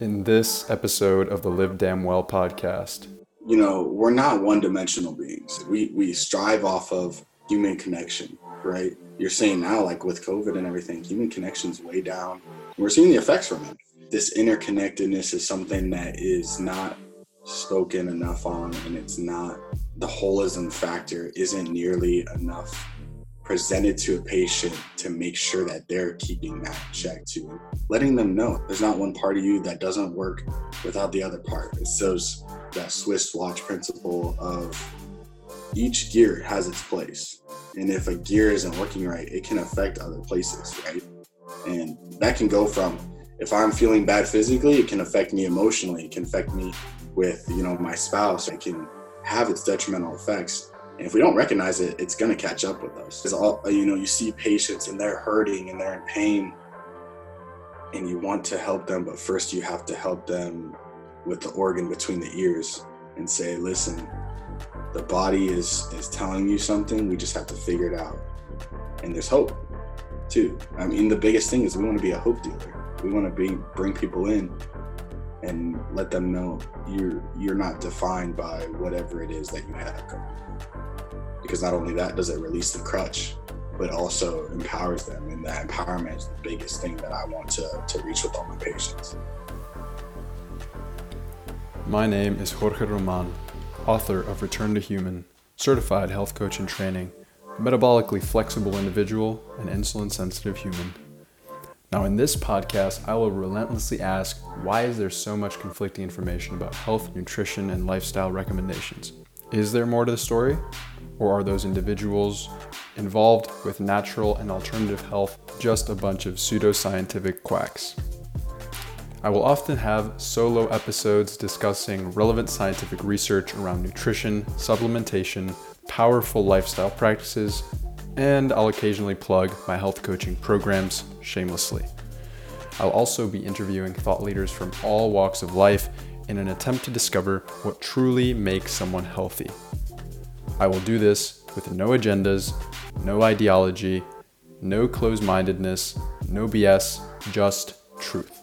in this episode of the Live Damn Well podcast. You know, we're not one dimensional beings. We, we strive off of human connection, right? You're saying now, like with COVID and everything, human connection's way down. We're seeing the effects from it. This interconnectedness is something that is not spoken enough on, and it's not the holism factor isn't nearly enough presented to a patient to make sure that they're keeping that check too. Letting them know there's not one part of you that doesn't work without the other part. It's those that Swiss watch principle of each gear has its place. And if a gear isn't working right, it can affect other places, right? And that can go from if I'm feeling bad physically, it can affect me emotionally, it can affect me with, you know, my spouse. It can have its detrimental effects and if we don't recognize it, it's going to catch up with us. Because all you know, you see patients and they're hurting and they're in pain, and you want to help them, but first you have to help them with the organ between the ears and say, "Listen, the body is is telling you something. We just have to figure it out." And there's hope, too. I mean, the biggest thing is we want to be a hope dealer. We want to be bring people in and let them know you're you're not defined by whatever it is that you have because not only that does it release the crutch but also empowers them. And that empowerment is the biggest thing that i want to, to reach with all my patients. My name is jorge roman author of return to human certified health coach in training metabolically flexible individual and insulin sensitive human now, in this podcast, I will relentlessly ask why is there so much conflicting information about health, nutrition, and lifestyle recommendations? Is there more to the story? Or are those individuals involved with natural and alternative health just a bunch of pseudoscientific quacks? I will often have solo episodes discussing relevant scientific research around nutrition, supplementation, powerful lifestyle practices, and I'll occasionally plug my health coaching programs shamelessly. I'll also be interviewing thought leaders from all walks of life in an attempt to discover what truly makes someone healthy. I will do this with no agendas, no ideology, no closed mindedness, no BS, just truth.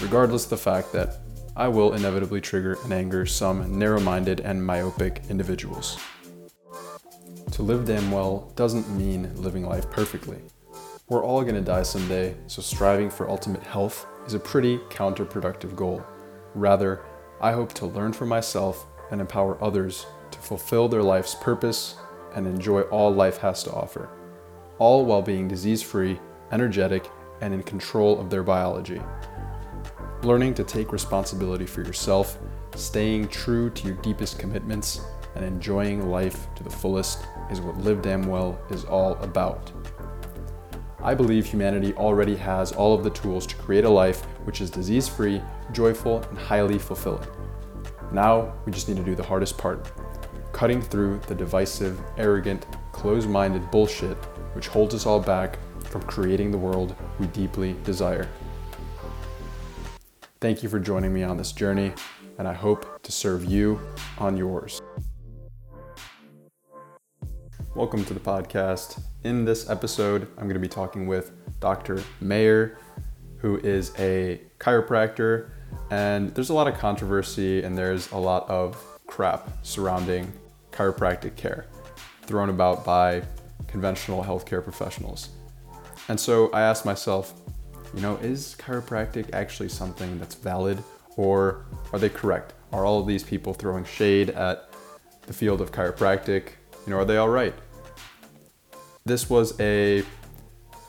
Regardless of the fact that I will inevitably trigger and anger some narrow minded and myopic individuals. To live damn well doesn't mean living life perfectly. We're all gonna die someday, so striving for ultimate health is a pretty counterproductive goal. Rather, I hope to learn for myself and empower others to fulfill their life's purpose and enjoy all life has to offer, all while being disease free, energetic, and in control of their biology. Learning to take responsibility for yourself, staying true to your deepest commitments, and enjoying life to the fullest is what Live Damn Well is all about. I believe humanity already has all of the tools to create a life which is disease free, joyful, and highly fulfilling. Now we just need to do the hardest part cutting through the divisive, arrogant, closed minded bullshit which holds us all back from creating the world we deeply desire. Thank you for joining me on this journey, and I hope to serve you on yours. Welcome to the podcast. In this episode, I'm going to be talking with Dr. Mayer, who is a chiropractor. And there's a lot of controversy and there's a lot of crap surrounding chiropractic care thrown about by conventional healthcare professionals. And so I asked myself, you know, is chiropractic actually something that's valid or are they correct? Are all of these people throwing shade at the field of chiropractic? You know, are they all right? This was a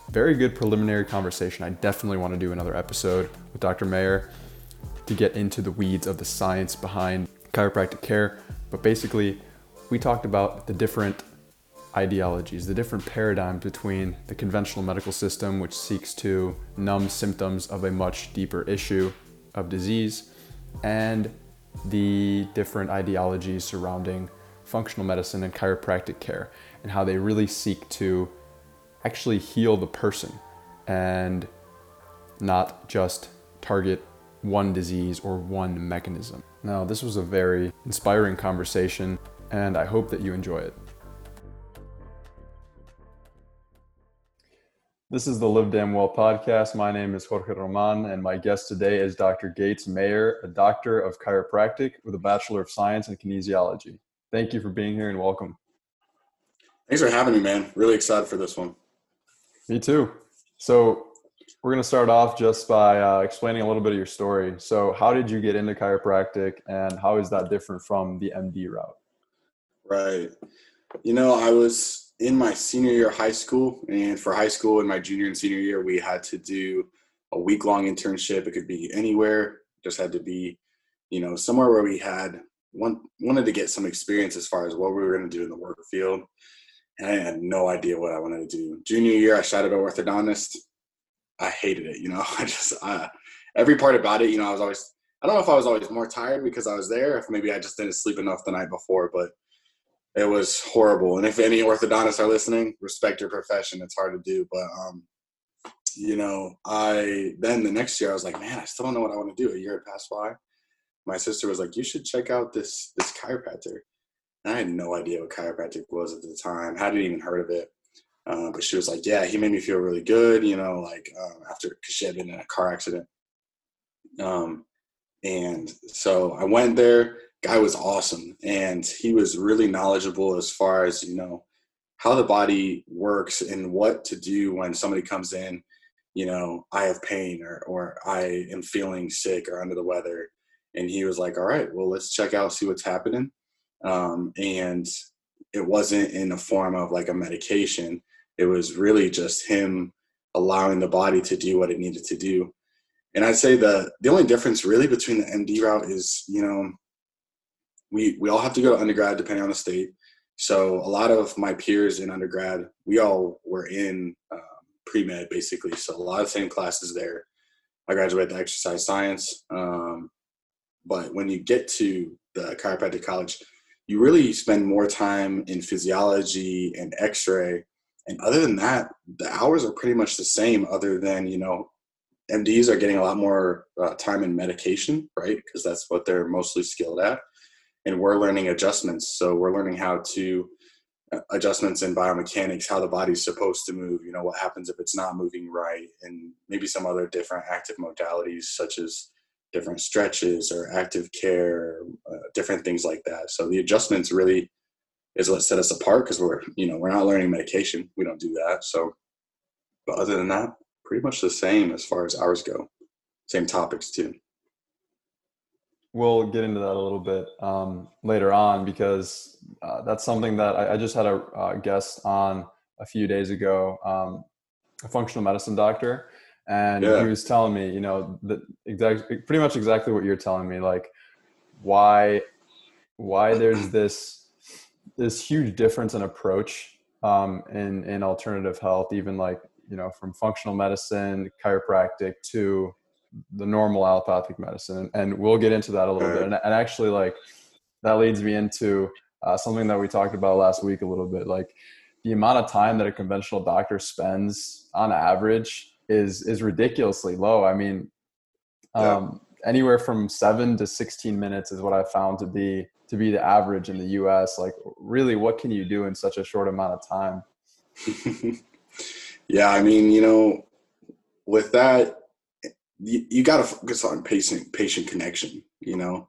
very good preliminary conversation. I definitely want to do another episode with Dr. Mayer to get into the weeds of the science behind chiropractic care. But basically, we talked about the different ideologies, the different paradigms between the conventional medical system, which seeks to numb symptoms of a much deeper issue of disease, and the different ideologies surrounding functional medicine and chiropractic care and how they really seek to actually heal the person and not just target one disease or one mechanism. Now, this was a very inspiring conversation, and I hope that you enjoy it. This is the Live Damn Well podcast. My name is Jorge Roman, and my guest today is Dr. Gates Mayer, a doctor of chiropractic with a Bachelor of Science in Kinesiology. Thank you for being here and welcome. Thanks for having me, man. Really excited for this one. Me too. So, we're going to start off just by uh, explaining a little bit of your story. So, how did you get into chiropractic, and how is that different from the MD route? Right. You know, I was in my senior year of high school, and for high school in my junior and senior year, we had to do a week long internship. It could be anywhere, just had to be, you know, somewhere where we had one wanted to get some experience as far as what we were going to do in the work field. And I had no idea what I wanted to do. Junior year, I shadowed an orthodontist. I hated it. You know, I just uh, every part about it. You know, I was always I don't know if I was always more tired because I was there, if maybe I just didn't sleep enough the night before, but it was horrible. And if any orthodontists are listening, respect your profession. It's hard to do, but um, you know, I then the next year I was like, man, I still don't know what I want to do. A year had passed by. My sister was like, you should check out this this chiropractor. And I had no idea what chiropractic was at the time. Hadn't even heard of it. Uh, but she was like, yeah, he made me feel really good. You know, like um, after because she had been in a car accident. Um, and so I went there guy was awesome and he was really knowledgeable as far as you know how the body works and what to do when somebody comes in you know i have pain or or i am feeling sick or under the weather and he was like all right well let's check out see what's happening um, and it wasn't in the form of like a medication it was really just him allowing the body to do what it needed to do and i'd say the the only difference really between the md route is you know we we all have to go to undergrad depending on the state. So a lot of my peers in undergrad, we all were in um, pre med basically. So a lot of same classes there. I graduated the exercise science, um, but when you get to the chiropractic college, you really spend more time in physiology and X-ray. And other than that, the hours are pretty much the same. Other than you know, MDs are getting a lot more uh, time in medication, right? Because that's what they're mostly skilled at and we're learning adjustments. So we're learning how to uh, adjustments in biomechanics, how the body's supposed to move, you know, what happens if it's not moving right, and maybe some other different active modalities such as different stretches or active care, uh, different things like that. So the adjustments really is what set us apart because we're, you know, we're not learning medication. We don't do that. So, but other than that, pretty much the same as far as hours go. Same topics too we'll get into that a little bit um, later on because uh, that's something that I, I just had a uh, guest on a few days ago, um, a functional medicine doctor, and yeah. he was telling me, you know, that exactly, pretty much exactly what you're telling me, like why, why there's this this huge difference in approach um, in in alternative health, even like you know from functional medicine, chiropractic to the normal allopathic medicine. And we'll get into that a little bit. And, and actually like that leads me into uh, something that we talked about last week a little bit. Like the amount of time that a conventional doctor spends on average is is ridiculously low i mean um, yeah. anywhere from 7 to 16 minutes is what i found to be to be the average in the us like really what can you do in such a short amount of time yeah i mean you know with that you, you got to focus on patient patient connection. You know,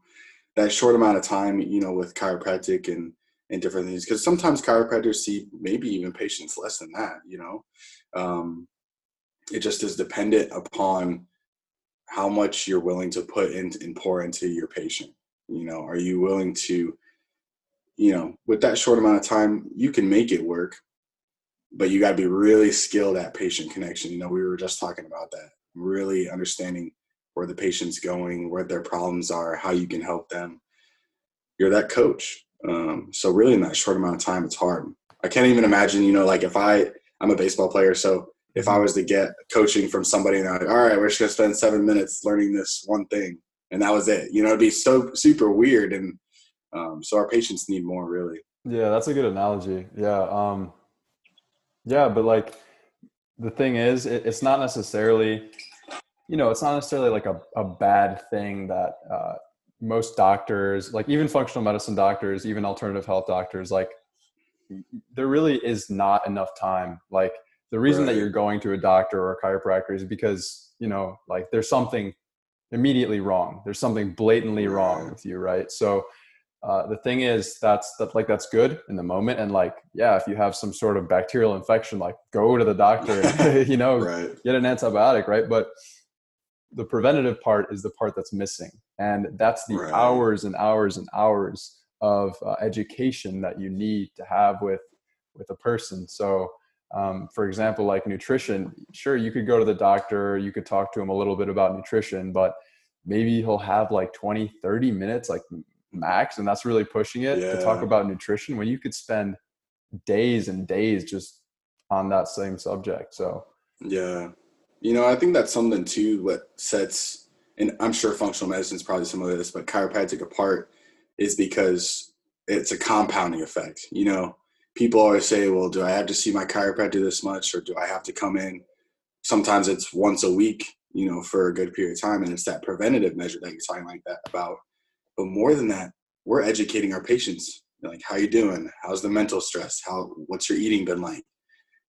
that short amount of time. You know, with chiropractic and and different things, because sometimes chiropractors see maybe even patients less than that. You know, um, it just is dependent upon how much you're willing to put in and pour into your patient. You know, are you willing to, you know, with that short amount of time, you can make it work, but you got to be really skilled at patient connection. You know, we were just talking about that really understanding where the patient's going, where their problems are, how you can help them. You're that coach. Um, so really in that short amount of time, it's hard. I can't even imagine, you know, like if I, I'm a baseball player. So if I was to get coaching from somebody and I'm like, all right, we're just to spend seven minutes learning this one thing. And that was it, you know, it'd be so super weird. And um, so our patients need more really. Yeah, that's a good analogy. Yeah. Um, yeah, but like the thing is, it, it's not necessarily, you know, it's not necessarily like a, a bad thing that uh, most doctors, like even functional medicine doctors, even alternative health doctors, like there really is not enough time. Like the reason Right. that you're going to a doctor or a chiropractor is because you know like there's something immediately wrong. There's something blatantly wrong with you right? So uh, the thing is that's that like that's good in the moment. And like yeah if you have some sort of bacterial infection like go to the doctor and, you know Right. get an antibiotic right? But the preventative part is the part that's missing. And that's the Right. hours and hours and hours of uh, education that you need to have with with a person. So um, for example like nutrition sure you could go to the doctor you could talk to him a little bit about nutrition but maybe he'll have like 20 30 minutes like max and that's really pushing it to talk about nutrition when you could spend days and days just on that same subject so Yeah. You know, I think that's something too what sets and I'm sure functional medicine is probably some of this, but chiropractic apart is because it's a compounding effect. You know, people always say, Well, do I have to see my chiropractor this much or do I have to come in? Sometimes it's once a week, you know, for a good period of time. And it's that preventative measure that you're talking like that about. But more than that, we're educating our patients. Like, how you doing? How's the mental stress? How what's your eating been like?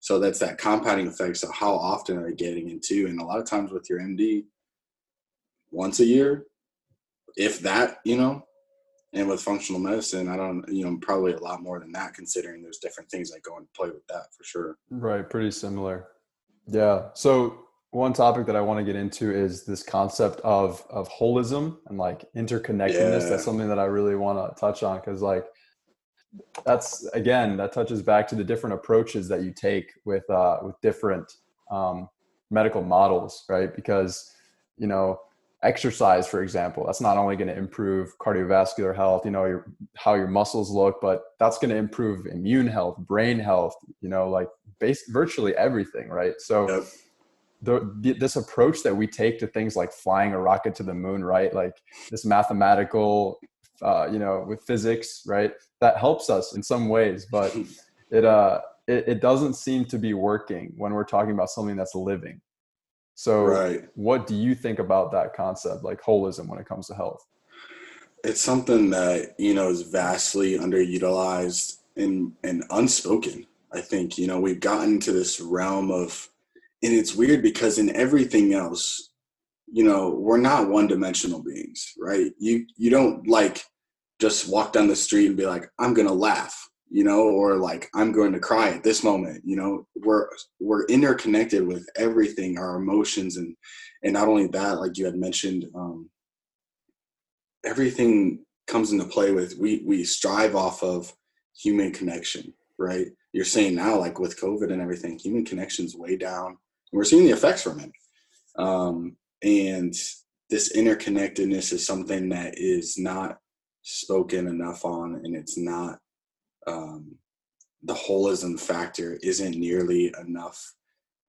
So that's that compounding effect. So how often are you getting into? And a lot of times with your MD, once a year, if that, you know. And with functional medicine, I don't, you know, probably a lot more than that, considering there's different things that go into play with that for sure. Right, pretty similar. Yeah. So one topic that I want to get into is this concept of of holism and like interconnectedness. Yeah. That's something that I really want to touch on because like that's again that touches back to the different approaches that you take with uh, with different um, medical models, right? Because you know exercise for example that's not only going to improve cardiovascular health you know your how your muscles look but that's going to improve immune health brain health you know like base virtually everything right? So Yep. the, the this approach that we take to things like flying a rocket to the moon right? Like this mathematical uh, you know with physics right? That helps us in some ways but it uh it, it doesn't seem to be working when we're talking about something that's living so Right. what do you think about that concept like holism when it comes to health It's something that, you know, is vastly underutilized and, and unspoken. I think, you know, we've gotten to this realm of, and it's weird because in everything else, you know, we're not one dimensional beings, right? You, you don't like just walk down the street and be like, I'm going to laugh, you know, or like, I'm going to cry at this moment, you know, we're, we're interconnected with everything, our emotions. And, and not only that, like you had mentioned, um, everything comes into play with we we strive off of human connection right you're saying now like with covid and everything human connection's way down we're seeing the effects from it um, and this interconnectedness is something that is not spoken enough on and it's not um, the holism factor isn't nearly enough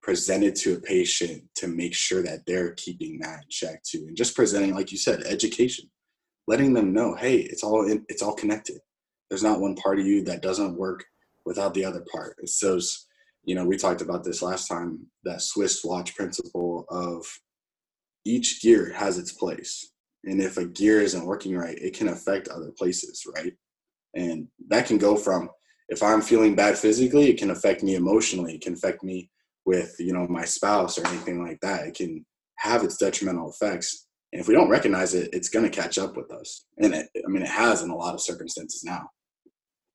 presented to a patient to make sure that they're keeping that in check too. And just presenting like you said education letting them know hey it's all in, it's all connected. There's not one part of you that doesn't work without the other part. It's those you know we talked about this last time that swiss watch principle of each gear has its place. And if a gear isn't working right it can affect other places right and that can go from if i'm feeling bad physically it can affect me emotionally it can affect me with you know my spouse or anything like that. It can have its detrimental effects and if we don't recognize it it's going to catch up with us. And it, i mean it has in a lot of circumstances now.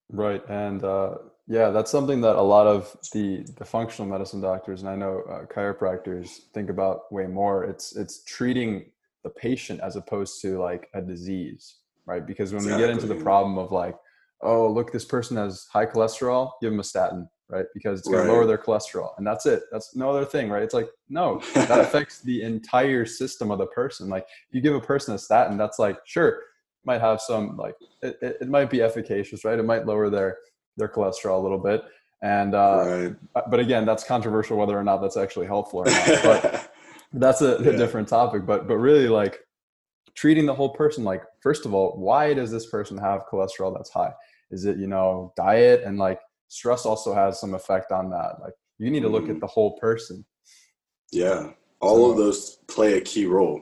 Right and uh, yeah that's something that a lot of the the functional medicine doctors and i know uh, chiropractors think about way more. It's it's treating the patient as opposed to like a disease right? Because when we get into the problem of like oh look this person has high cholesterol give them a statin right? Because it's going Right. to lower their cholesterol and that's it. That's no other thing right? It's like no that affects the entire system of the person. Like you give a person a statin that's like sure might have some like it, it, it might be efficacious right? It might lower their their cholesterol a little bit and uh right. but again that's controversial whether or not that's actually helpful or not but that's a, a different topic but but really like treating the whole person like first of all why does this person have cholesterol that's high is it you know diet and like stress also has some effect on that like you need to look at Mhm. the whole person yeah all of those play a key role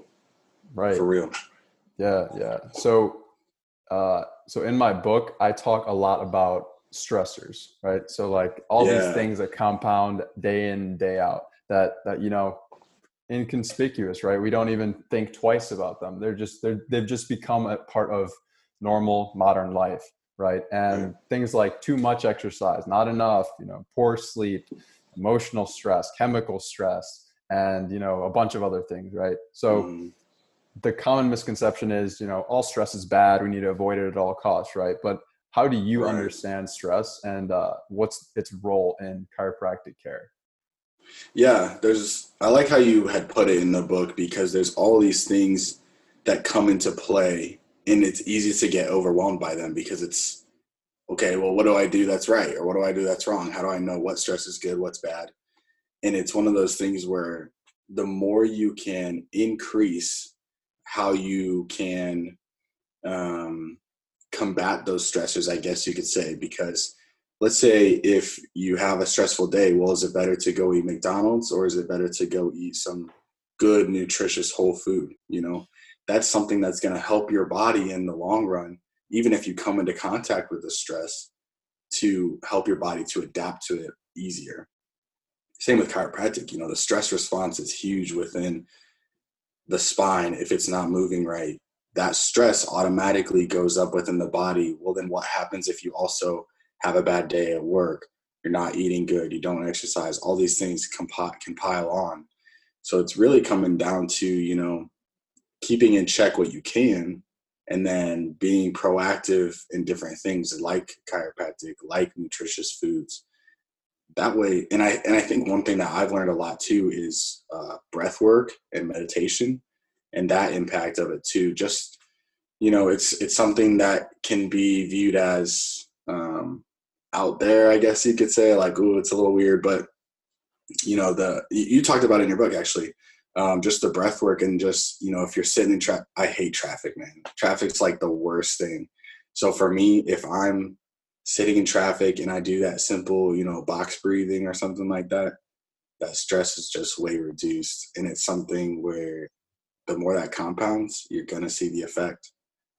right for real Yeah, yeah. So, uh, so in my book, I talk a lot about stressors, right? So like all Yeah. these things that compound day in, day out that that you know inconspicuous, right? We don't even think twice about them. They're just they're they've just become a part of normal modern life, right? And things like too much exercise, not enough, you know, poor sleep, emotional stress, chemical stress, and you know, a bunch of other things, right? So Mhm. the common misconception is, you know, all stress is bad. We need to avoid it at all costs, right? But how do you Right. understand stress and uh, what's its role in chiropractic care? Yeah, there's. I like how you had put it in the book because there's all these things that come into play, and it's easy to get overwhelmed by them because it's okay. Well, what do I do that's right, or what do I do that's wrong? How do I know what stress is good, what's bad? And it's one of those things where the more you can increase how you can um, combat those stressors, I guess you could say, because let's say if you have a stressful day, well, is it better to go eat McDonald's or is it better to go eat some good, nutritious whole food? You know, that's something that's going to help your body in the long run, even if you come into contact with the stress, to help your body to adapt to it easier. Same with chiropractic, you know, the stress response is huge within the spine if it's not moving right. That stress automatically goes up within the body. Well, then what happens if you also have a bad day at work, you're not eating good, you don't exercise, all these things can pile on. So it's really coming down to, you know, keeping in check what you can and then being proactive in different things like chiropractic, like nutritious foods. That way, and I and I think one thing that I've learned a lot too is uh, breath work and meditation, and that impact of it too. Just you know, it's it's something that can be viewed as um, out there, I guess you could say, like, oh, it's a little weird, but you know, the you talked about in your book actually, um, just the breath work and just you know, if you're sitting in traffic, I hate traffic, man. Traffic's like the worst thing. So for me, if I'm sitting in traffic and I do that simple, you know, box breathing or something like that, that stress is just way reduced, and it's something where the more that compounds, you're gonna see the effect.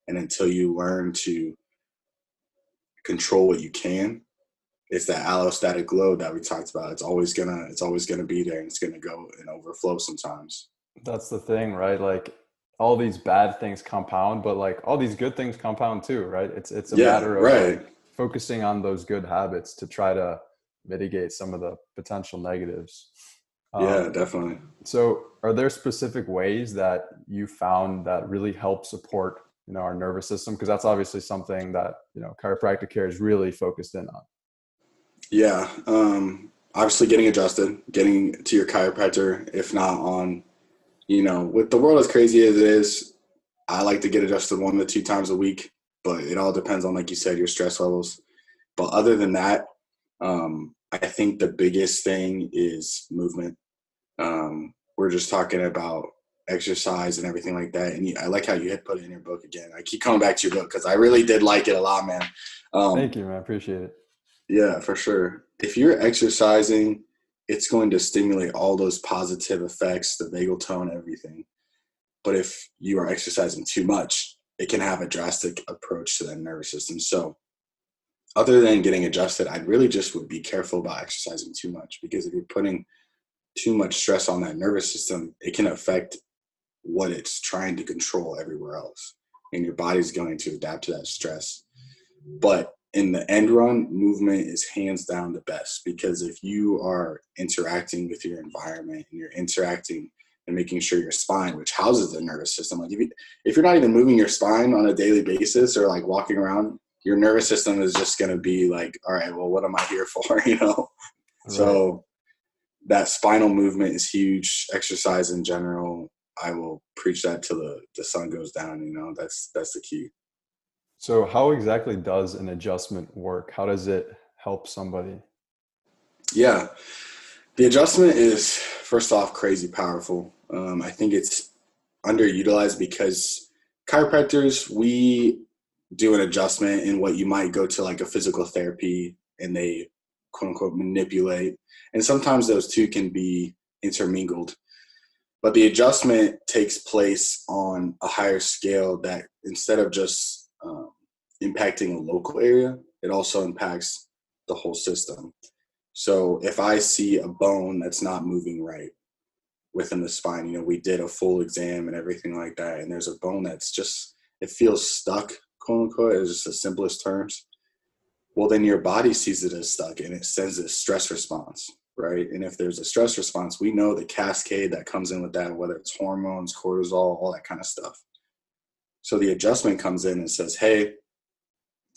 And until you learn to control what you can, it's that allostatic load that we talked about. It's always gonna it's always gonna be there and it's gonna go and overflow sometimes. That's the thing, right? Like all these bad things compound, but like all these good things compound too, right? It's it's a Yeah, matter of right. like, focusing on those good habits to try to mitigate some of the potential negatives. Um, yeah, definitely. So, are there specific ways that you found that really help support, you know, our nervous system? Because that's obviously something that you know chiropractic care is really focused in on. Yeah. Um obviously getting adjusted, getting to your chiropractor, if not on, you know, with the world as crazy as it is, I like to get adjusted one to two times a week, but it all depends on, like you said, your stress levels. But other than that, um, I think the biggest thing is movement. Um, we're just talking about exercise and everything like that. And I like how you had put it in your book again. I keep coming back to your book because I really did like it a lot, man. Um, Thank you, man. I appreciate it. Yeah, for sure. If you're exercising, it's going to stimulate all those positive effects, the vagal tone, everything. But if you are exercising too much, it can have a drastic approach to that nervous system. So, other than getting adjusted, I really just would be careful about exercising too much because if you're putting too much stress on that nervous system, it can affect what it's trying to control everywhere else. And your body's going to adapt to that stress. But in the end run, movement is hands down the best because if you are interacting with your environment and you're interacting and making sure your spine, which houses the nervous system, like if, you, if you're not even moving your spine on a daily basis or like walking around, your nervous system is just going to be like, all right, well, what am I here for? You know? So that spinal movement is huge. Exercise in general, I will preach that till the, the sun goes down. You know, that's that's the key. So, how exactly does an adjustment work? How does it help somebody? Yeah, the adjustment is first off crazy powerful. Um, I think it's underutilized because chiropractors we do an adjustment in what you might go to like a physical therapy and they quote unquote manipulate, and sometimes those two can be intermingled. But the adjustment takes place on a higher scale that instead of just um, impacting a local area, it also impacts the whole system. So if I see a bone that's not moving right within the spine, you know, we did a full exam and everything like that, and there's a bone that's just it feels stuck, quote unquote, is just the simplest terms. Well, then your body sees it as stuck and it sends a stress response, right? And if there's a stress response, we know the cascade that comes in with that, whether it's hormones, cortisol, all that kind of stuff. So the adjustment comes in and says, hey,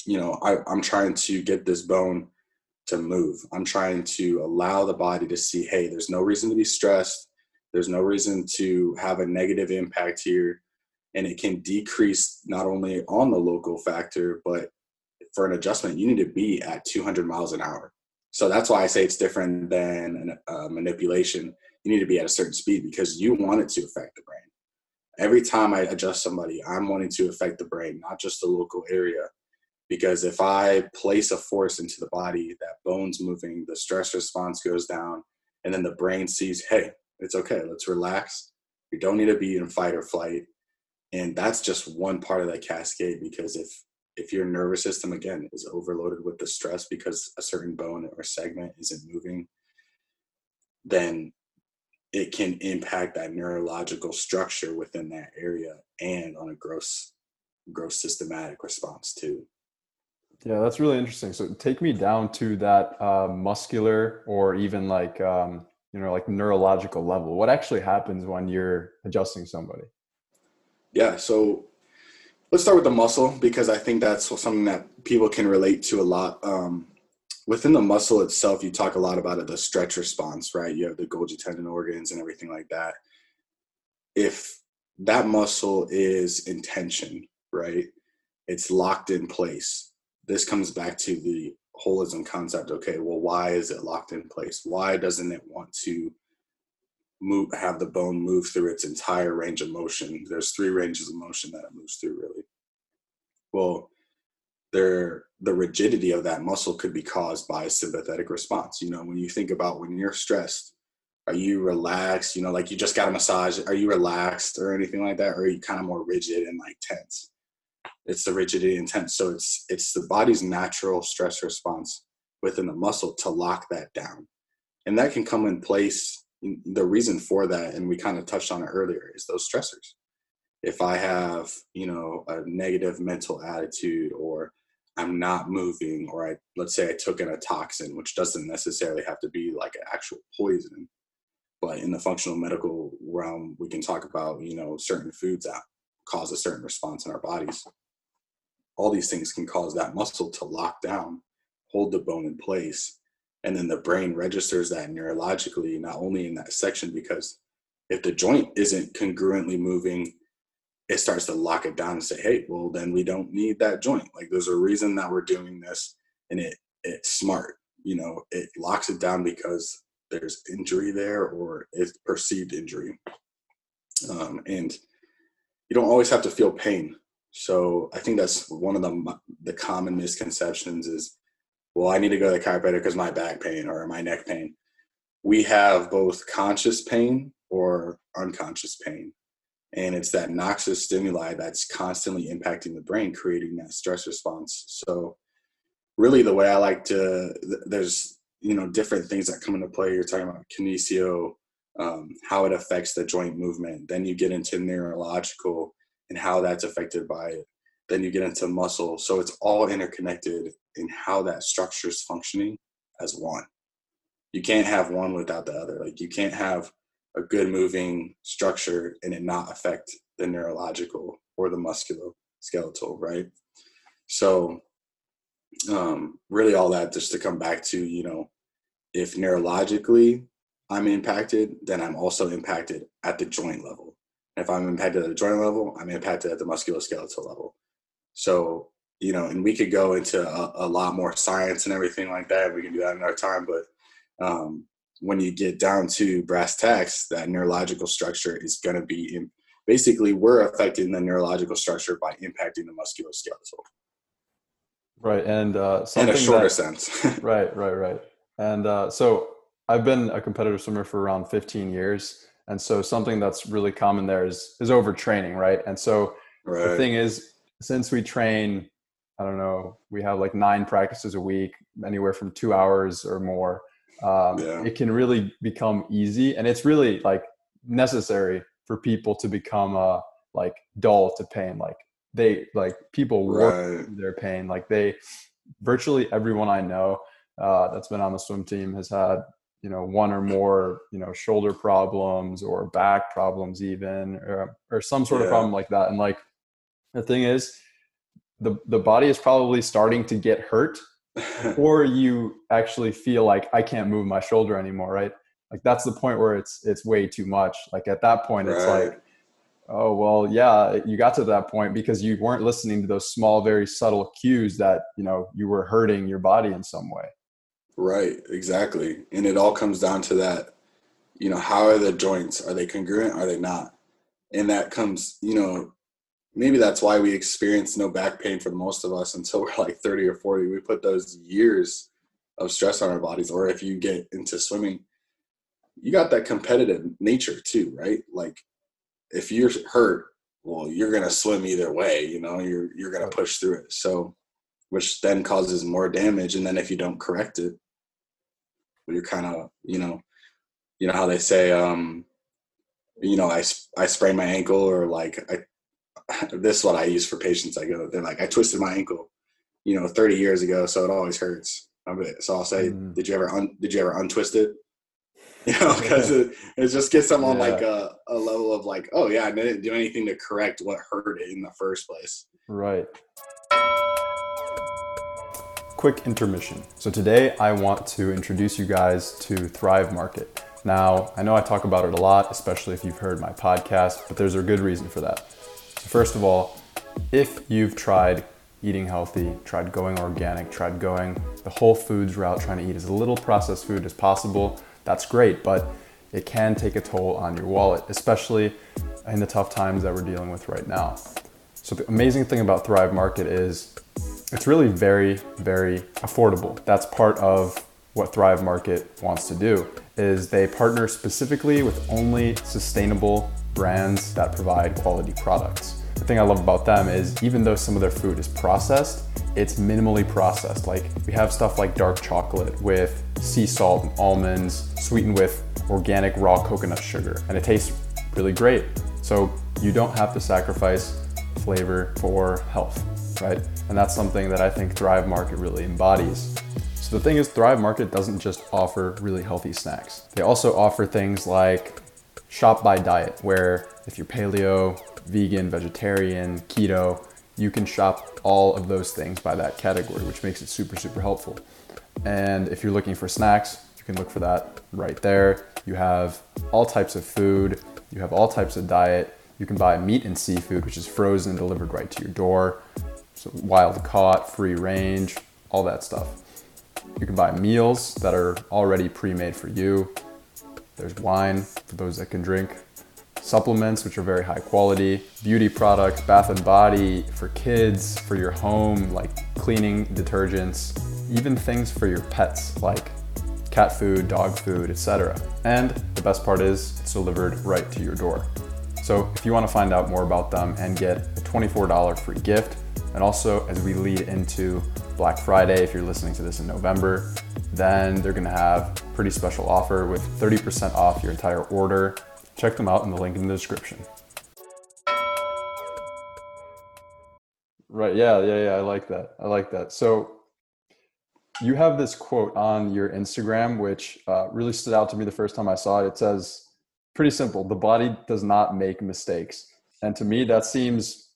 you know, I, I'm trying to get this bone to move. I'm trying to allow the body to see, hey, there's no reason to be stressed. There's no reason to have a negative impact here. And it can decrease not only on the local factor, but for an adjustment, you need to be at 200 miles an hour. So that's why I say it's different than a manipulation. You need to be at a certain speed because you want it to affect the brain. Every time I adjust somebody, I'm wanting to affect the brain, not just the local area because if I place a force into the body, that bone's moving, the stress response goes down, and then the brain sees, hey, it's okay, let's relax. We don't need to be in fight or flight. And that's just one part of that cascade because if if your nervous system again is overloaded with the stress because a certain bone or segment isn't moving, then it can impact that neurological structure within that area and on a gross gross systematic response too. Yeah, that's really interesting. So take me down to that uh, muscular or even like um, you know like neurological level. What actually happens when you're adjusting somebody? Yeah, so let's start with the muscle because I think that's something that people can relate to a lot. Um, within the muscle itself, you talk a lot about it, the stretch response, right? You have the Golgi tendon organs and everything like that. If that muscle is in tension, right? It's locked in place this comes back to the holism concept. Okay, well, why is it locked in place? Why doesn't it want to move, have the bone move through its entire range of motion? There's three ranges of motion that it moves through, really. Well, there, the rigidity of that muscle could be caused by a sympathetic response. You know, when you think about when you're stressed, are you relaxed? You know, like you just got a massage. Are you relaxed or anything like that? Or are you kind of more rigid and like tense? it's the rigidity and tense. So it's it's the body's natural stress response within the muscle to lock that down, and that can come in place. The reason for that, and we kind of touched on it earlier, is those stressors. If I have you know a negative mental attitude, or I'm not moving, or I let's say I took in a toxin, which doesn't necessarily have to be like an actual poison, but in the functional medical realm, we can talk about you know certain foods that cause a certain response in our bodies all these things can cause that muscle to lock down, hold the bone in place. And then the brain registers that neurologically, not only in that section, because if the joint isn't congruently moving, it starts to lock it down and say, hey, well, then we don't need that joint. Like there's a reason that we're doing this and it it's smart. You know, it locks it down because there's injury there or it's perceived injury. Um, and you don't always have to feel pain so I think that's one of the the common misconceptions is, well, I need to go to the chiropractor because my back pain or my neck pain. We have both conscious pain or unconscious pain, and it's that noxious stimuli that's constantly impacting the brain, creating that stress response. So, really, the way I like to, there's you know different things that come into play. You're talking about kinesio, um, how it affects the joint movement. Then you get into neurological and how that's affected by it. Then you get into muscle. So it's all interconnected in how that structure is functioning as one. You can't have one without the other. Like you can't have a good moving structure and it not affect the neurological or the musculoskeletal, right? So um, really all that just to come back to, you know, if neurologically I'm impacted, then I'm also impacted at the joint level. If I'm impacted at the joint level, I'm impacted at the musculoskeletal level. So, you know, and we could go into a, a lot more science and everything like that. We can do that in our time. But um, when you get down to brass tacks, that neurological structure is going to be in, basically we're affecting the neurological structure by impacting the musculoskeletal. Right, and uh, in a shorter that, sense. right, right, right. And uh, so I've been a competitive swimmer for around 15 years, and so something that's really common there is is overtraining, right? And so right. the thing is, since we train I don't know, we have like nine practices a week, anywhere from two hours or more. Um, yeah. It can really become easy, and it's really like necessary for people to become uh, like dull to pain. Like they like people work right. their pain. Like they, virtually everyone I know uh, that's been on the swim team has had you know one or more you know shoulder problems or back problems even or, or some sort yeah. of problem like that and like the thing is the the body is probably starting to get hurt or you actually feel like i can't move my shoulder anymore right? Like that's the point where it's it's way too much. Like at that point right. it's like oh well yeah you got to that point because you weren't listening to those small very subtle cues that you know you were hurting your body in some way. Right exactly. And it all comes down to that you know how are the joints? Are they congruent? Are they not? And that comes you know maybe that's why we experience no back pain for most of us until we're like 30 or 40 we put those years of stress on our bodies or if you get into swimming you got that competitive nature too right? Like if you're hurt well you're going to swim either way you know? You're you're going to push through it. So which then causes more damage and then if you don't correct it you're kind of you know you know how they say um you know i i sprained my ankle or like i this is what I use for patients. I go, they're like, I twisted my ankle, you know, 30 years ago, so it always hurts. So I'll say, mm. did you ever un- did you ever untwist it? You know, because it, it just gets them on yeah. like a, a level of like, oh yeah, I didn't do anything to correct what hurt it in the first place. Right. Quick intermission. So today I want to introduce you guys to Thrive Market. Now, I know I talk about it a lot, especially if you've heard my podcast, but there's a good reason for that. First of all, if you've tried eating healthy, tried going organic, tried going the whole foods route, trying to eat as little processed food as possible, that's great, but it can take a toll on your wallet, especially in the tough times that we're dealing with right now. So the amazing thing about Thrive Market is it's really very, very affordable. That's part of what Thrive Market wants to do is they partner specifically with only sustainable brands that provide quality products. The thing I love about them is even though some of their food is processed, it's minimally processed. Like we have stuff like dark chocolate with sea salt and almonds, sweetened with organic raw coconut sugar, and it tastes really great. So you don't have to sacrifice flavor for health, right? And that's something that I think Thrive Market really embodies. So the thing is, Thrive Market doesn't just offer really healthy snacks. They also offer things like shop by diet, where if you're paleo, vegan, vegetarian, keto, you can shop all of those things by that category, which makes it super, super helpful. And if you're looking for snacks, you can look for that right there. You have all types of food, you have all types of diet. You can buy meat and seafood, which is frozen and delivered right to your door. So wild caught, free range, all that stuff. You can buy meals that are already pre made for you. There's wine for those that can drink, supplements, which are very high quality, beauty products, bath and body for kids, for your home, like cleaning detergents, even things for your pets, like cat food, dog food, etc. And the best part is it's delivered right to your door. So if you want to find out more about them and get a $24 free gift, and also as we lead into Black Friday, if you're listening to this in November, then they're gonna have pretty special offer with 30% off your entire order. Check them out in the link in the description. Right, yeah, yeah, yeah, I like that. I like that. So you have this quote on your Instagram, which uh, really stood out to me the first time I saw it. It says, pretty simple, the body does not make mistakes. And to me, that seems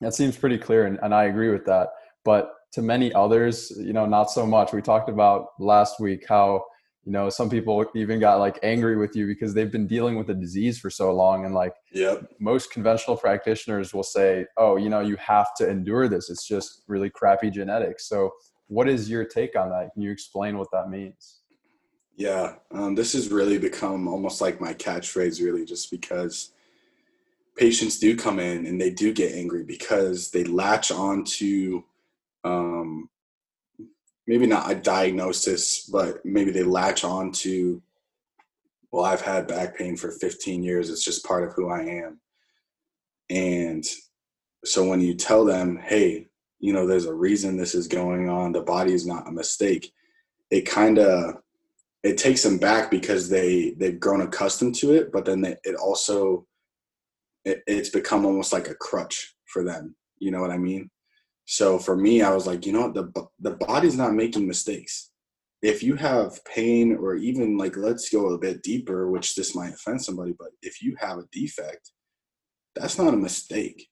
that seems pretty clear, and, and I agree with that. But to many others, you know, not so much. We talked about last week how, you know, some people even got like angry with you because they've been dealing with the disease for so long. And like yep. most conventional practitioners will say, oh, you know, you have to endure this. It's just really crappy genetics. So what is your take on that? Can you explain what that means? Yeah, um, this has really become almost like my catchphrase, really, just because patients do come in and they do get angry because they latch on to um, maybe not a diagnosis, but maybe they latch on to, well, I've had back pain for 15 years. It's just part of who I am. And so when you tell them, hey, you know there's a reason this is going on the body is not a mistake it kind of it takes them back because they they've grown accustomed to it but then they, it also it, it's become almost like a crutch for them you know what i mean so for me i was like you know what the the body's not making mistakes. If you have pain or even like let's go a bit deeper which this might offend somebody but if you have a defect that's not a mistake.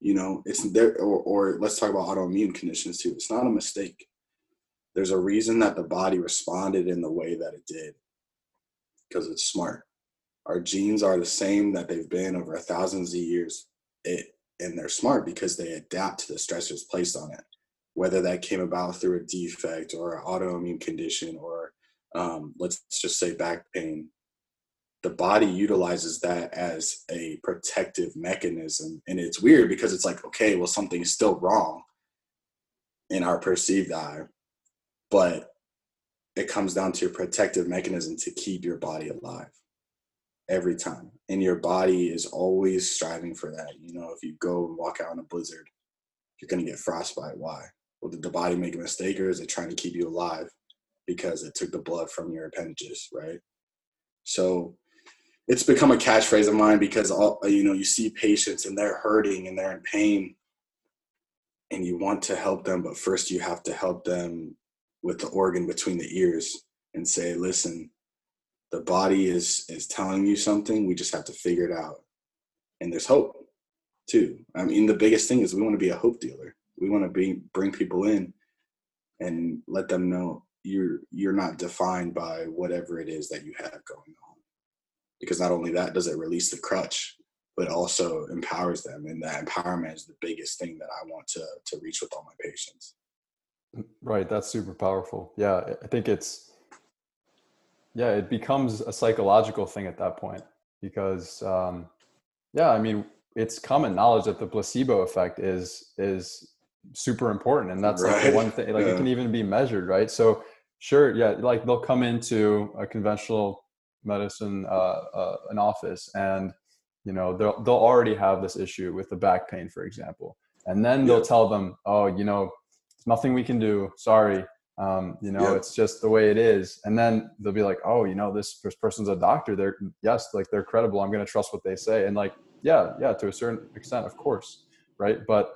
You know it's there or, or let's talk about autoimmune conditions too. It's not a mistake. There's a reason that the body responded in the way that it did. Because it's smart. Our genes are the same that they've been over thousands of years. It and they're smart because they adapt to the stressors placed on it. Whether that came about through a defect or an autoimmune condition or um, let's just say back pain the body utilizes that as a protective mechanism. And it's weird because it's like okay well something's still wrong in our perceived eye but it comes down to a protective mechanism to keep your body alive every time. And your body is always striving for that. You know if you go and walk out in a blizzard you're going to get frostbite. Why? Well did the body make a mistake or is it trying to keep you alive because it took the blood from your appendages right? So it's become a catchphrase of mine because all you know you see patients and they're hurting and they're in pain and you want to help them but first you have to help them with the organ between the ears and say listen the body is is telling you something we just have to figure it out. And there's hope too. I mean the biggest thing is we want to be a hope dealer. We want to be bring people in and let them know you're you're not defined by whatever it is that you have going on. Because not only that does it release the crutch but also empowers them. And that empowerment is the biggest thing that i want to to reach with all my patients. Right that's super powerful. Yeah i think it's yeah it becomes a psychological thing at that point because um yeah i mean it's common knowledge that the placebo effect is is super important and that's right. like the one thing like yeah. it can even be measured right? So sure yeah like they'll come into a conventional medicine uh, uh, an office and you know they'll, they'll already have this issue with the back pain for example. And then they'll tell them oh you know it's nothing we can do. Sorry um, you know it's just the way it is. And then they'll be like oh you know this, this person's a doctor. They're yes like they're credible. I'm going to trust what they say. And like yeah yeah to a certain extent of course right? But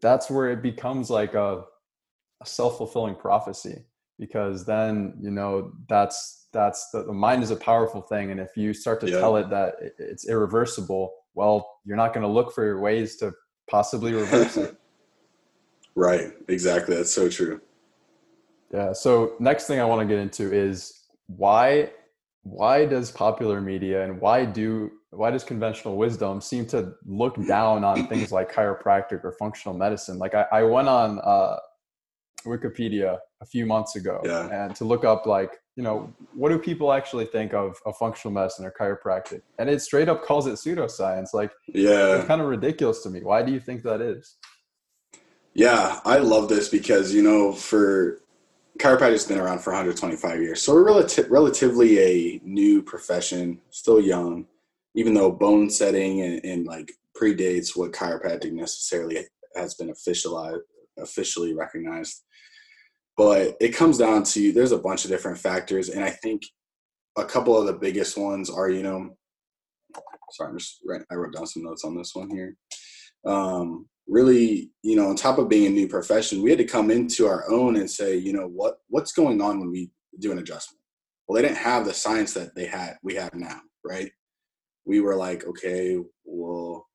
that's where it becomes like a, a self-fulfilling prophecy because then you know that's that's the, the, mind is a powerful thing. And if you start to yeah. tell it that it's irreversible well you're not going to look for ways to possibly reverse it. Right. Exactly. That's so true yeah so next thing i want to get into is why why does popular media and why do why does conventional wisdom seem to look down on things like chiropractic or functional medicine like i, I went on uh, Wikipedia a few months ago yeah. and to look up like, you know, what do people actually think of, of functional medicine or chiropractic? And it straight up calls it pseudoscience. Like, yeah, it's kind of ridiculous to me. Why do you think that is? Yeah, I love this because, you know, for chiropractic's been around for 125 years. So we're relati- relatively a new profession, still young, even though bone setting and, and like predates what chiropractic necessarily has been officialized officially recognized but it comes down to there's a bunch of different factors and i think a couple of the biggest ones are you know sorry i'm just i wrote down some notes on this one here um, really you know on top of being a new profession we had to come into our own and say you know what what's going on when we do an adjustment well they didn't have the science that they had we have now right we were like okay well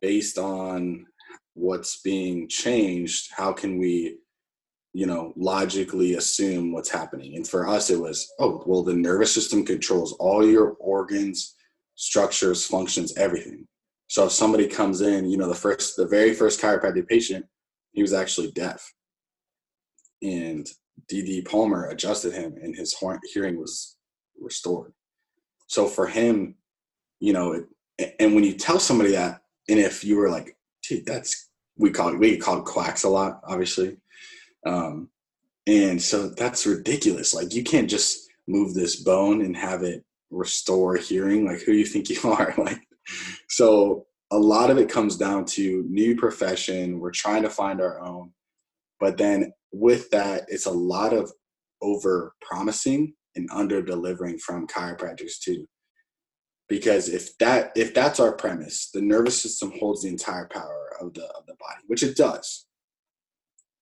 based on what's being changed how can we you know, logically assume what's happening. And for us, it was, oh, well, the nervous system controls all your organs, structures, functions, everything. So if somebody comes in, you know, the first, the very first chiropractic patient, he was actually deaf. And D.D. Palmer adjusted him and his hearing was restored. So for him, you know, it, and when you tell somebody that, and if you were like, dude, that's, we call it, we call it quacks a lot, obviously um, and so that's ridiculous. Like you can't just move this bone and have it restore hearing. Like who you think you are? Like so a lot of it comes down to new profession. We're trying to find our own. But then with that, it's a lot of over promising and under delivering from chiropractors too. Because if that if that's our premise, the nervous system holds the entire power of the of the body, which it does.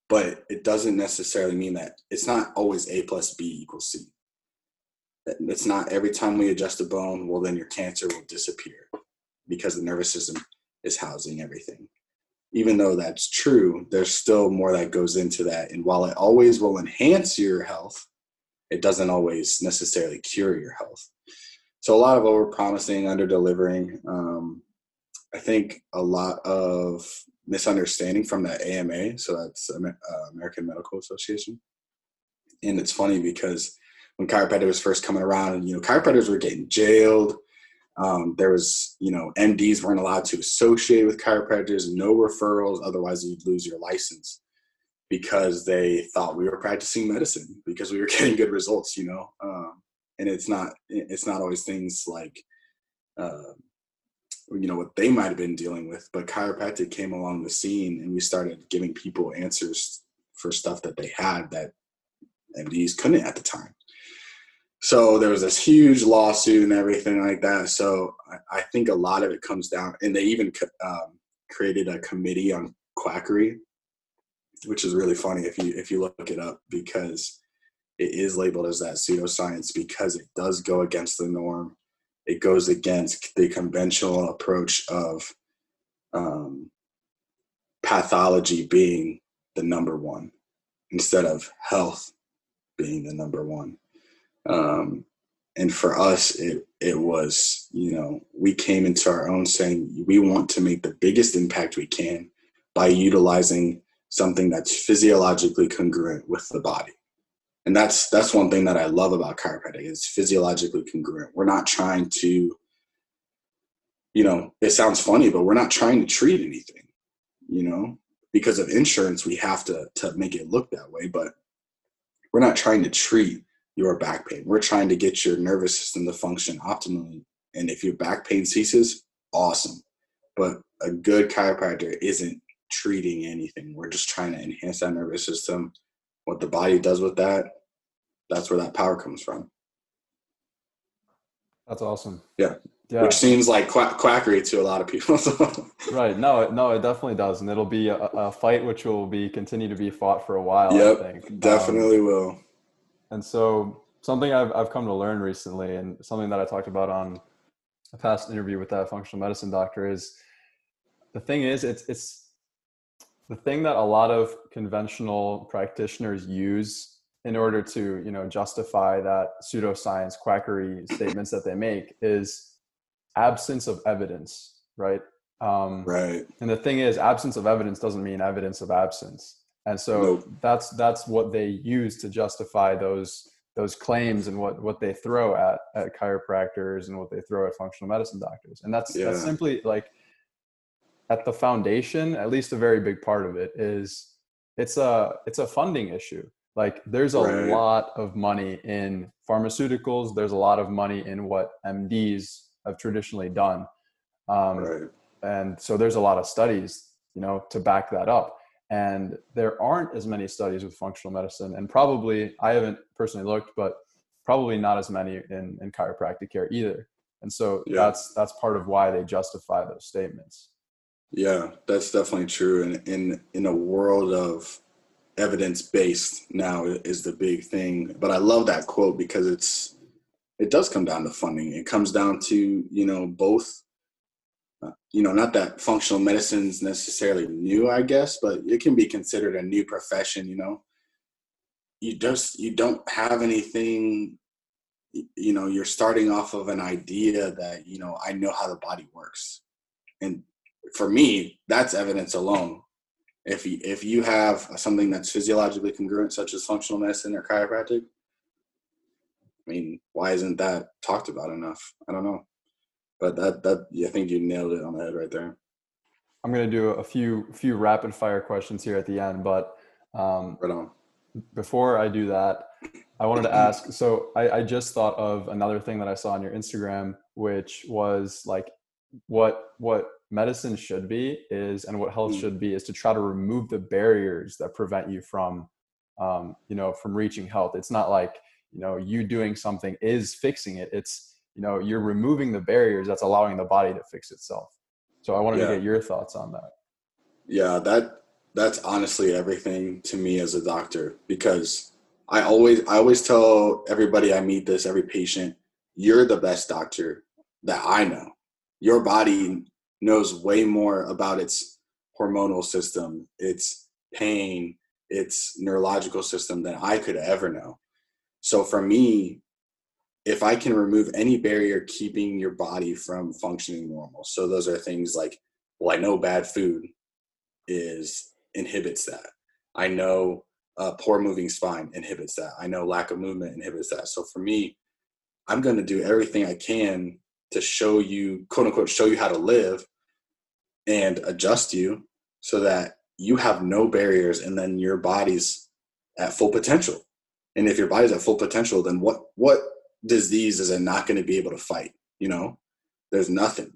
But it doesn't necessarily mean that it's not always A plus B equals C. It's not every time we adjust a bone, well then your cancer will disappear because the nervous system is housing everything. Even though that's true, there's still more that goes into that. And while it always will enhance your health, it doesn't always necessarily cure your health. So a lot of over promising, under delivering. Um, I think a lot of misunderstanding from the AMA. So that's uh, American Medical Association. And it's funny because when chiropractic was first coming around, and you know, chiropractors were getting jailed. Um, there was, you know, MDs weren't allowed to associate with chiropractors, no referrals, otherwise you'd lose your license because they thought we were practicing medicine because we were getting good results, you know. Um, and it's not, it's not always things like, uh, you know, what they might have been dealing with, but chiropractic came along the scene and we started giving people answers for stuff that they had that MDs couldn't at the time so there was this huge lawsuit and everything like that. So I, think a lot of it comes down, and they even um, created a committee on quackery, which is really funny if you if you look it up because it is labeled as that pseudoscience because it does go against the norm. It goes against the conventional approach of um, pathology being the number one instead of health being the number one. Um, and for us, it it was you know we came into our own saying we want to make the biggest impact we can by utilizing something that's physiologically congruent with the body. And that's that's one thing that i love about chiropractic is physiologically congruent. We're not trying to you know it sounds funny but we're not trying to treat anything you know? Because of insurance we have to to make it look that way but we're not trying to treat your back pain. We're trying to get your nervous system to function optimally. And if your back pain ceases, awesome. But a good chiropractor isn't treating anything. We're just trying to enhance that nervous system. What the body does with that, that's where that power comes from. That's awesome. Yeah. Yeah. Which seems like quack- quackery to a lot of people. right. No, no, it definitely does. And it'll be a, a, fight which will be continue to be fought for a while. Yep, I think. Definitely um, will. And so something I've, I've come to learn recently and something that I talked about on a past interview with that functional medicine doctor is the thing is it's it's the thing that a lot of conventional practitioners use in order to you know justify that pseudoscience quackery statements that they make is absence of evidence right? Um, right. and the thing is absence of evidence doesn't mean evidence of absence and so nope. that's that's what they use to justify those those claims and what what they throw at at chiropractors and what they throw at functional medicine doctors and that's yeah. that's simply like at the foundation at least a very big part of it is it's a it's a funding issue like there's a right. lot of money in pharmaceuticals there's a lot of money in what mds have traditionally done um, right. and so there's a lot of studies you know to back that up and there aren't as many studies with functional medicine and probably i haven't personally looked but probably not as many in, in chiropractic care either. And so yeah. that's that's part of why they justify those statements. Yeah that's definitely true. And in in a world of evidence based now is the big thing. But i love that quote because it's it does come down to funding. It comes down to you know both you know, not that functional medicine is necessarily new, I guess, but it can be considered a new profession. You know, you just you don't have anything. You know, you're starting off of an idea that you know I know how the body works, and for me, that's evidence alone. If you, if you have something that's physiologically congruent, such as functional medicine or chiropractic, I mean, why isn't that talked about enough? I don't know. But that that I think you nailed it on the head right there. I'm gonna do a few few rapid fire questions here at the end, but um, right on. Before I do that, I wanted to ask. So I, I just thought of another thing that I saw on your Instagram, which was like what what medicine should be is and what health Mm. should be is to try to remove the barriers that prevent you from um, you know from reaching health it's not like you know you doing something is fixing it it's you know you're removing the barriers that's allowing the body to fix itself so i wanted Yeah. to get your thoughts on that Yeah, that that's honestly everything to me as a doctor because I always I always tell everybody I meet this every patient, you're the best doctor that I know. Your body knows way more about its hormonal system, its pain, its neurological system than I could ever know. So for me, if I can remove any barrier keeping your body from functioning normal. So those are things like well, I know bad food is inhibits that. I know uh, poor moving spine inhibits that. I know lack of movement inhibits that. So for me, I'm going to do everything I can to show you, quote unquote, show you how to live and adjust you so that you have no barriers and then your body's at full potential. And if your body's at full potential, then what what disease is it not going to be able to fight? You know, there's nothing.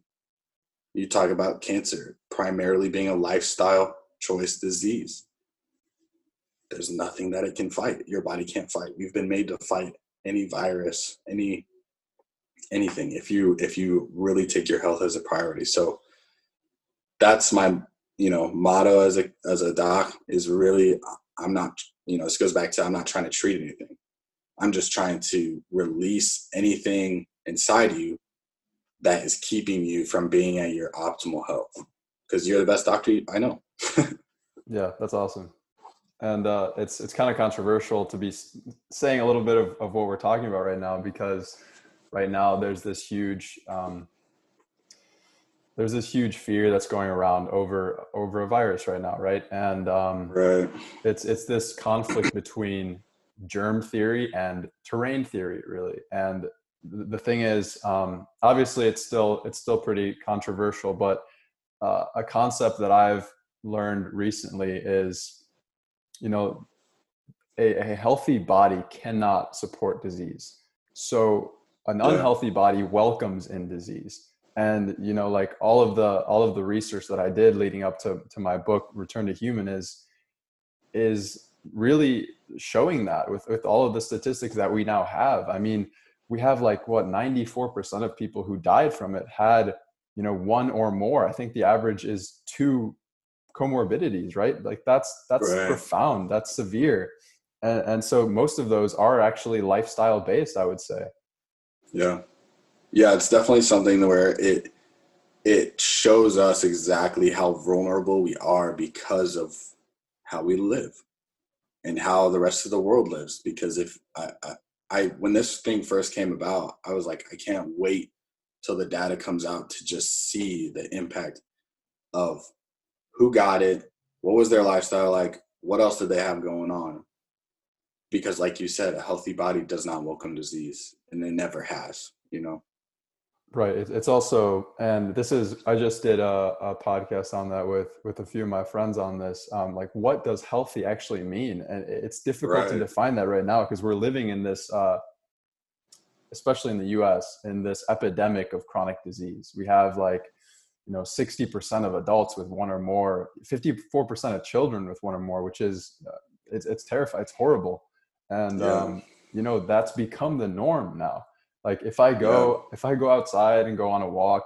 You talk about cancer primarily being a lifestyle choice disease. There's nothing that it can fight. Your body can't fight. We've been made to fight any virus, any anything if you if you really take your health as a priority. So that's my you know motto as a as a doc is really I'm not you know this goes back to I'm not trying to treat anything. I'm just trying to release anything inside you that is keeping you from being at your optimal health because you're the best doctor I know. Yeah, that's awesome. And uh, it's it's kind of controversial to be saying a little bit of, of what we're talking about right now because right now there's this huge um, there's this huge fear that's going around over over a virus right now, right? And um, right. it's it's this conflict between germ theory and terrain theory, really. And the thing is, um, obviously, it's still it's still pretty controversial, but uh, a concept that I've learned recently is, you know, a, a healthy body cannot support disease. So an unhealthy body welcomes in disease. And you know, like all of the all of the research that I did leading up to to my book Return to Human is is really showing that with with all of the statistics that we now have. I mean, we have like what 94% of people who died from it had you know one or more i think the average is two comorbidities right like that's that's Right. profound that's severe and, and so most of those are actually lifestyle based i would say Yeah. Yeah, it's definitely something where it it shows us exactly how vulnerable we are because of how we live and how the rest of the world lives. Because if I, I, I when this thing first came about, I was like, I can't wait till the data comes out to just see the impact of who got it, what was their lifestyle like, what else did they have going on. Because, like you said, a healthy body does not welcome disease, and it never has. You know. Right it's also and this is i just did a, a podcast on that with with a few of my friends on this um, like what does healthy actually mean? And it's difficult to define that right now because we're living in this uh, especially in the us in this epidemic of chronic disease. We have like you know 60% of adults with one or more 54% of children with one or more which is uh, it's, it's terrifying it's horrible. And Yeah. um, you know that's become the norm now like if i go if i go outside and go on a walk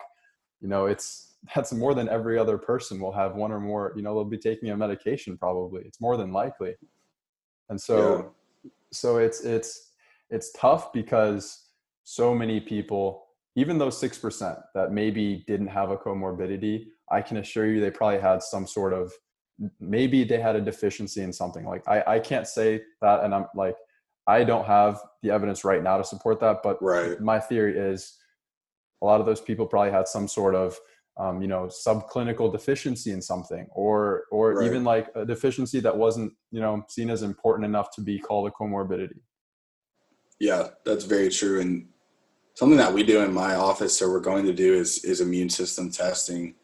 you know it's that's more than every other person will have one or more you know they'll be taking a medication probably. It's more than likely. And so so it's it's it's tough because so many people even those 6% that maybe didn't have a comorbidity i can assure you they probably had some sort of maybe they had a deficiency in something. Like i i can't say that and i'm like i don't have the evidence right now to support that but Right. my theory is a lot of those people probably had some sort of um, you know subclinical deficiency in something or or Right. even like a deficiency that wasn't you know seen as important enough to be called a comorbidity Yeah, that's very true. And something that we do in my office or we're going to do is is immune system testing,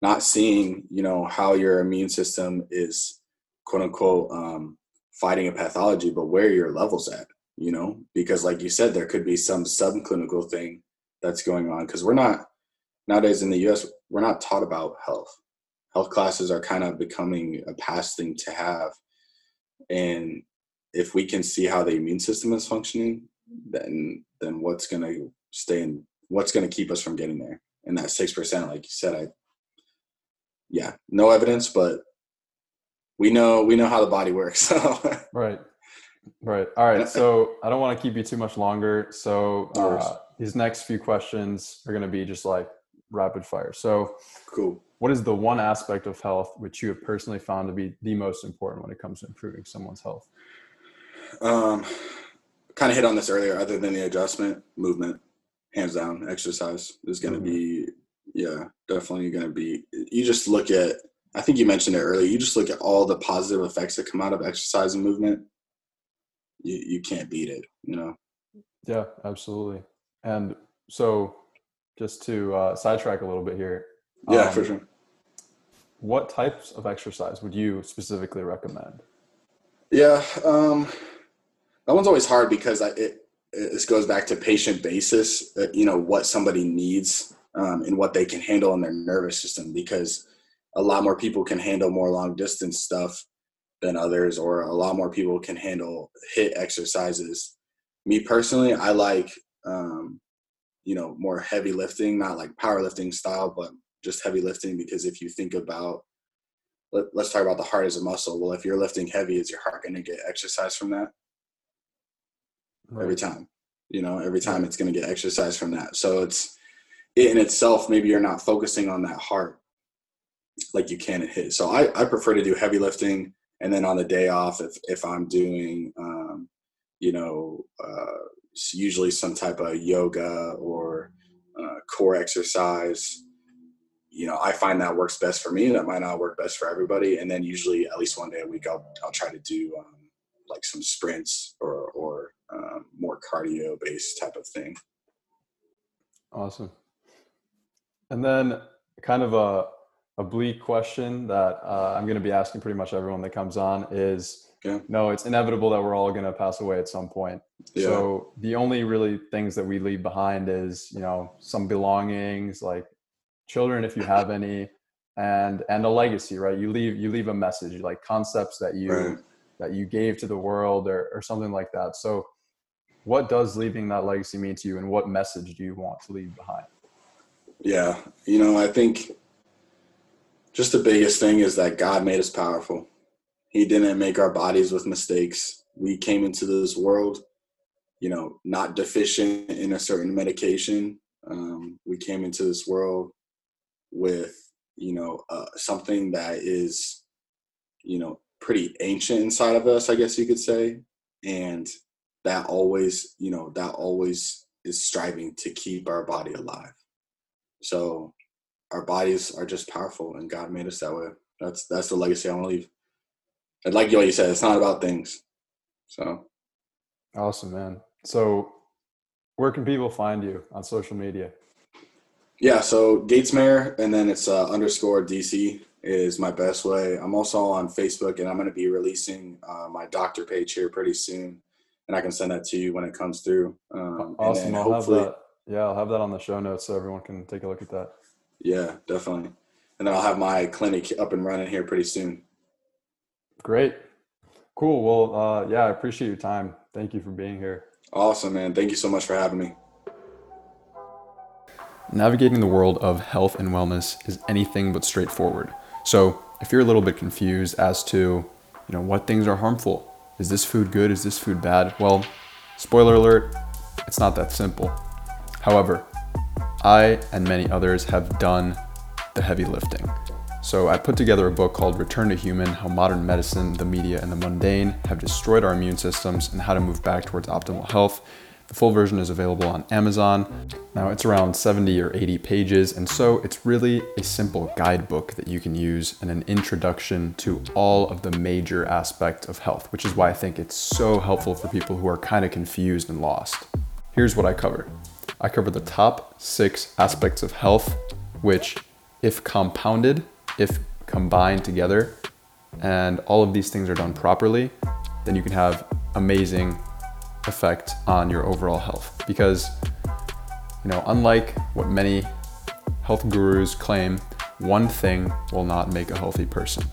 not seeing, you know, how your immune system is quote unquote um, fighting a pathology, but where your levels at, you know, because like you said, there could be some subclinical thing that's going on because we're not nowadays in the US, we're not taught about health. Health classes are kind of becoming a past thing to have. And if we can see how the immune system is functioning, then then what's gonna stay in what's gonna keep us from getting there? And that six percent, like you said, I yeah, no evidence, but we know we know how the body works. So right. Right. All right. So I don't want to keep you too much longer. So uh, these next few questions are going to be just like rapid fire. So cool. What is the one aspect of health which you have personally found to be the most important when it comes to improving someone's health? Um, kind of hit on this earlier. Other than the adjustment, movement, hands down, exercise is going to mm-hmm. be, yeah, definitely going to be. You just look at. I think you mentioned it earlier. You just look at all the positive effects that come out of exercise and movement. You you can't beat it. You know. Yeah, absolutely. And so, just to uh, sidetrack a little bit here. Yeah, um, for sure. What types of exercise would you specifically recommend? Yeah, um, that one's always hard because I, it this goes back to patient basis. Uh, you know what somebody needs um, and what they can handle in their nervous system because a lot more people can handle more long distance stuff than others, or a lot more people can handle HIIT exercises. Me personally, I like um, you know more heavy lifting, not like powerlifting style, but just heavy lifting because if you think about let, us talk about the heart as a muscle. Well, if you're lifting heavy, is your heart going to get exercise from that? Right. Every time, you know, every time it's going to get exercise from that. So it's it in itself. Maybe you're not focusing on that heart like you can at HIIT. So I, I prefer to do heavy lifting, and then on the day off, if if I'm doing, um, you know, uh, usually some type of yoga or uh, core exercise you know, I find that works best for me. That might not work best for everybody. And then usually at least one day a week, I'll, I'll try to do um, like some sprints or, or um, more cardio based type of thing. Awesome. And then kind of a, a bleak question that uh, I'm going to be asking pretty much everyone that comes on is, yeah. no, it's inevitable that we're all going to pass away at some point. Yeah. So the only really things that we leave behind is, you know, some belongings like children if you have any and and a legacy right you leave you leave a message like concepts that you right. that you gave to the world or, or something like that so what does leaving that legacy mean to you and what message do you want to leave behind yeah you know i think just the biggest thing is that god made us powerful. He didn't make our bodies with mistakes. We came into this world you know not deficient in a certain medication. Um, we came into this world with you know uh, something that is you know pretty ancient inside of us i guess you could say. And that always you know that always is striving to keep our body alive. So our bodies are just powerful and god made us that way that's that's the legacy i want to leave and like what you said it's not about things so awesome man so where can people find you on social media yeah, so Gatesmare, and then it's uh, underscore DC is my best way. I'm also on Facebook, and I'm going to be releasing uh, my doctor page here pretty soon, and I can send that to you when it comes through. Um, awesome. I'll have that. Yeah, I'll have that on the show notes so everyone can take a look at that. Yeah, definitely. And then I'll have my clinic up and running here pretty soon. Great. Cool. Well, uh, yeah, I appreciate your time. Thank you for being here. Awesome, man. Thank you so much for having me. Navigating the world of health and wellness is anything but straightforward. So, if you're a little bit confused as to, you know, what things are harmful, is this food good, is this food bad? Well, spoiler alert, it's not that simple. However, I and many others have done the heavy lifting. So I put together a book called Return to Human How Modern Medicine, the Media, and the Mundane Have Destroyed Our Immune Systems and How to Move Back Towards Optimal Health. The full version is available on Amazon. Now it's around 70 or 80 pages, and so it's really a simple guidebook that you can use and an introduction to all of the major aspects of health, which is why I think it's so helpful for people who are kind of confused and lost. Here's what I cover. I cover the top six aspects of health, which, if compounded, if combined together, and all of these things are done properly, then you can have amazing effect on your overall health because you know unlike what many health gurus claim one thing will not make a healthy person.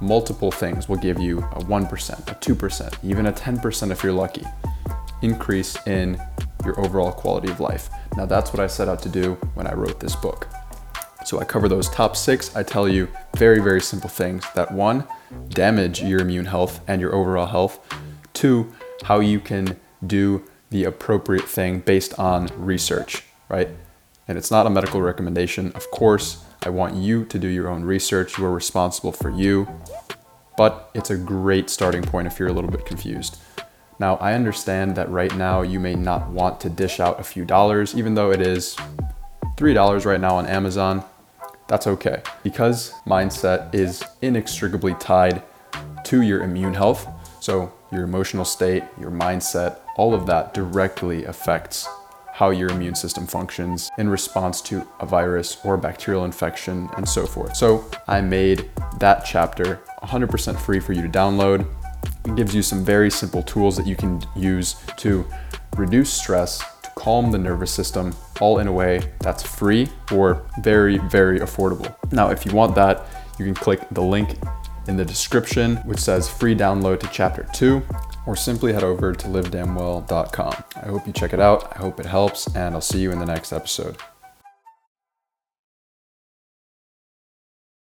Multiple things will give you a 1%, a 2%, even a 10% if you're lucky increase in your overall quality of life. Now, that's what I set out to do when I wrote this book. So, I cover those top six. I tell you very, very simple things that one, damage your immune health and your overall health. Two, how you can do the appropriate thing based on research, right? And it's not a medical recommendation. Of course, I want you to do your own research. You are responsible for you. But it's a great starting point if you're a little bit confused. Now, I understand that right now you may not want to dish out a few dollars, even though it is $3 right now on Amazon. That's okay because mindset is inextricably tied to your immune health. So, your emotional state, your mindset, all of that directly affects how your immune system functions in response to a virus or bacterial infection and so forth. So, I made that chapter 100% free for you to download. It gives you some very simple tools that you can use to reduce stress, to calm the nervous system, all in a way that's free or very, very affordable. Now, if you want that, you can click the link in the description, which says free download to chapter two, or simply head over to livedamnwell.com. I hope you check it out. I hope it helps, and I'll see you in the next episode.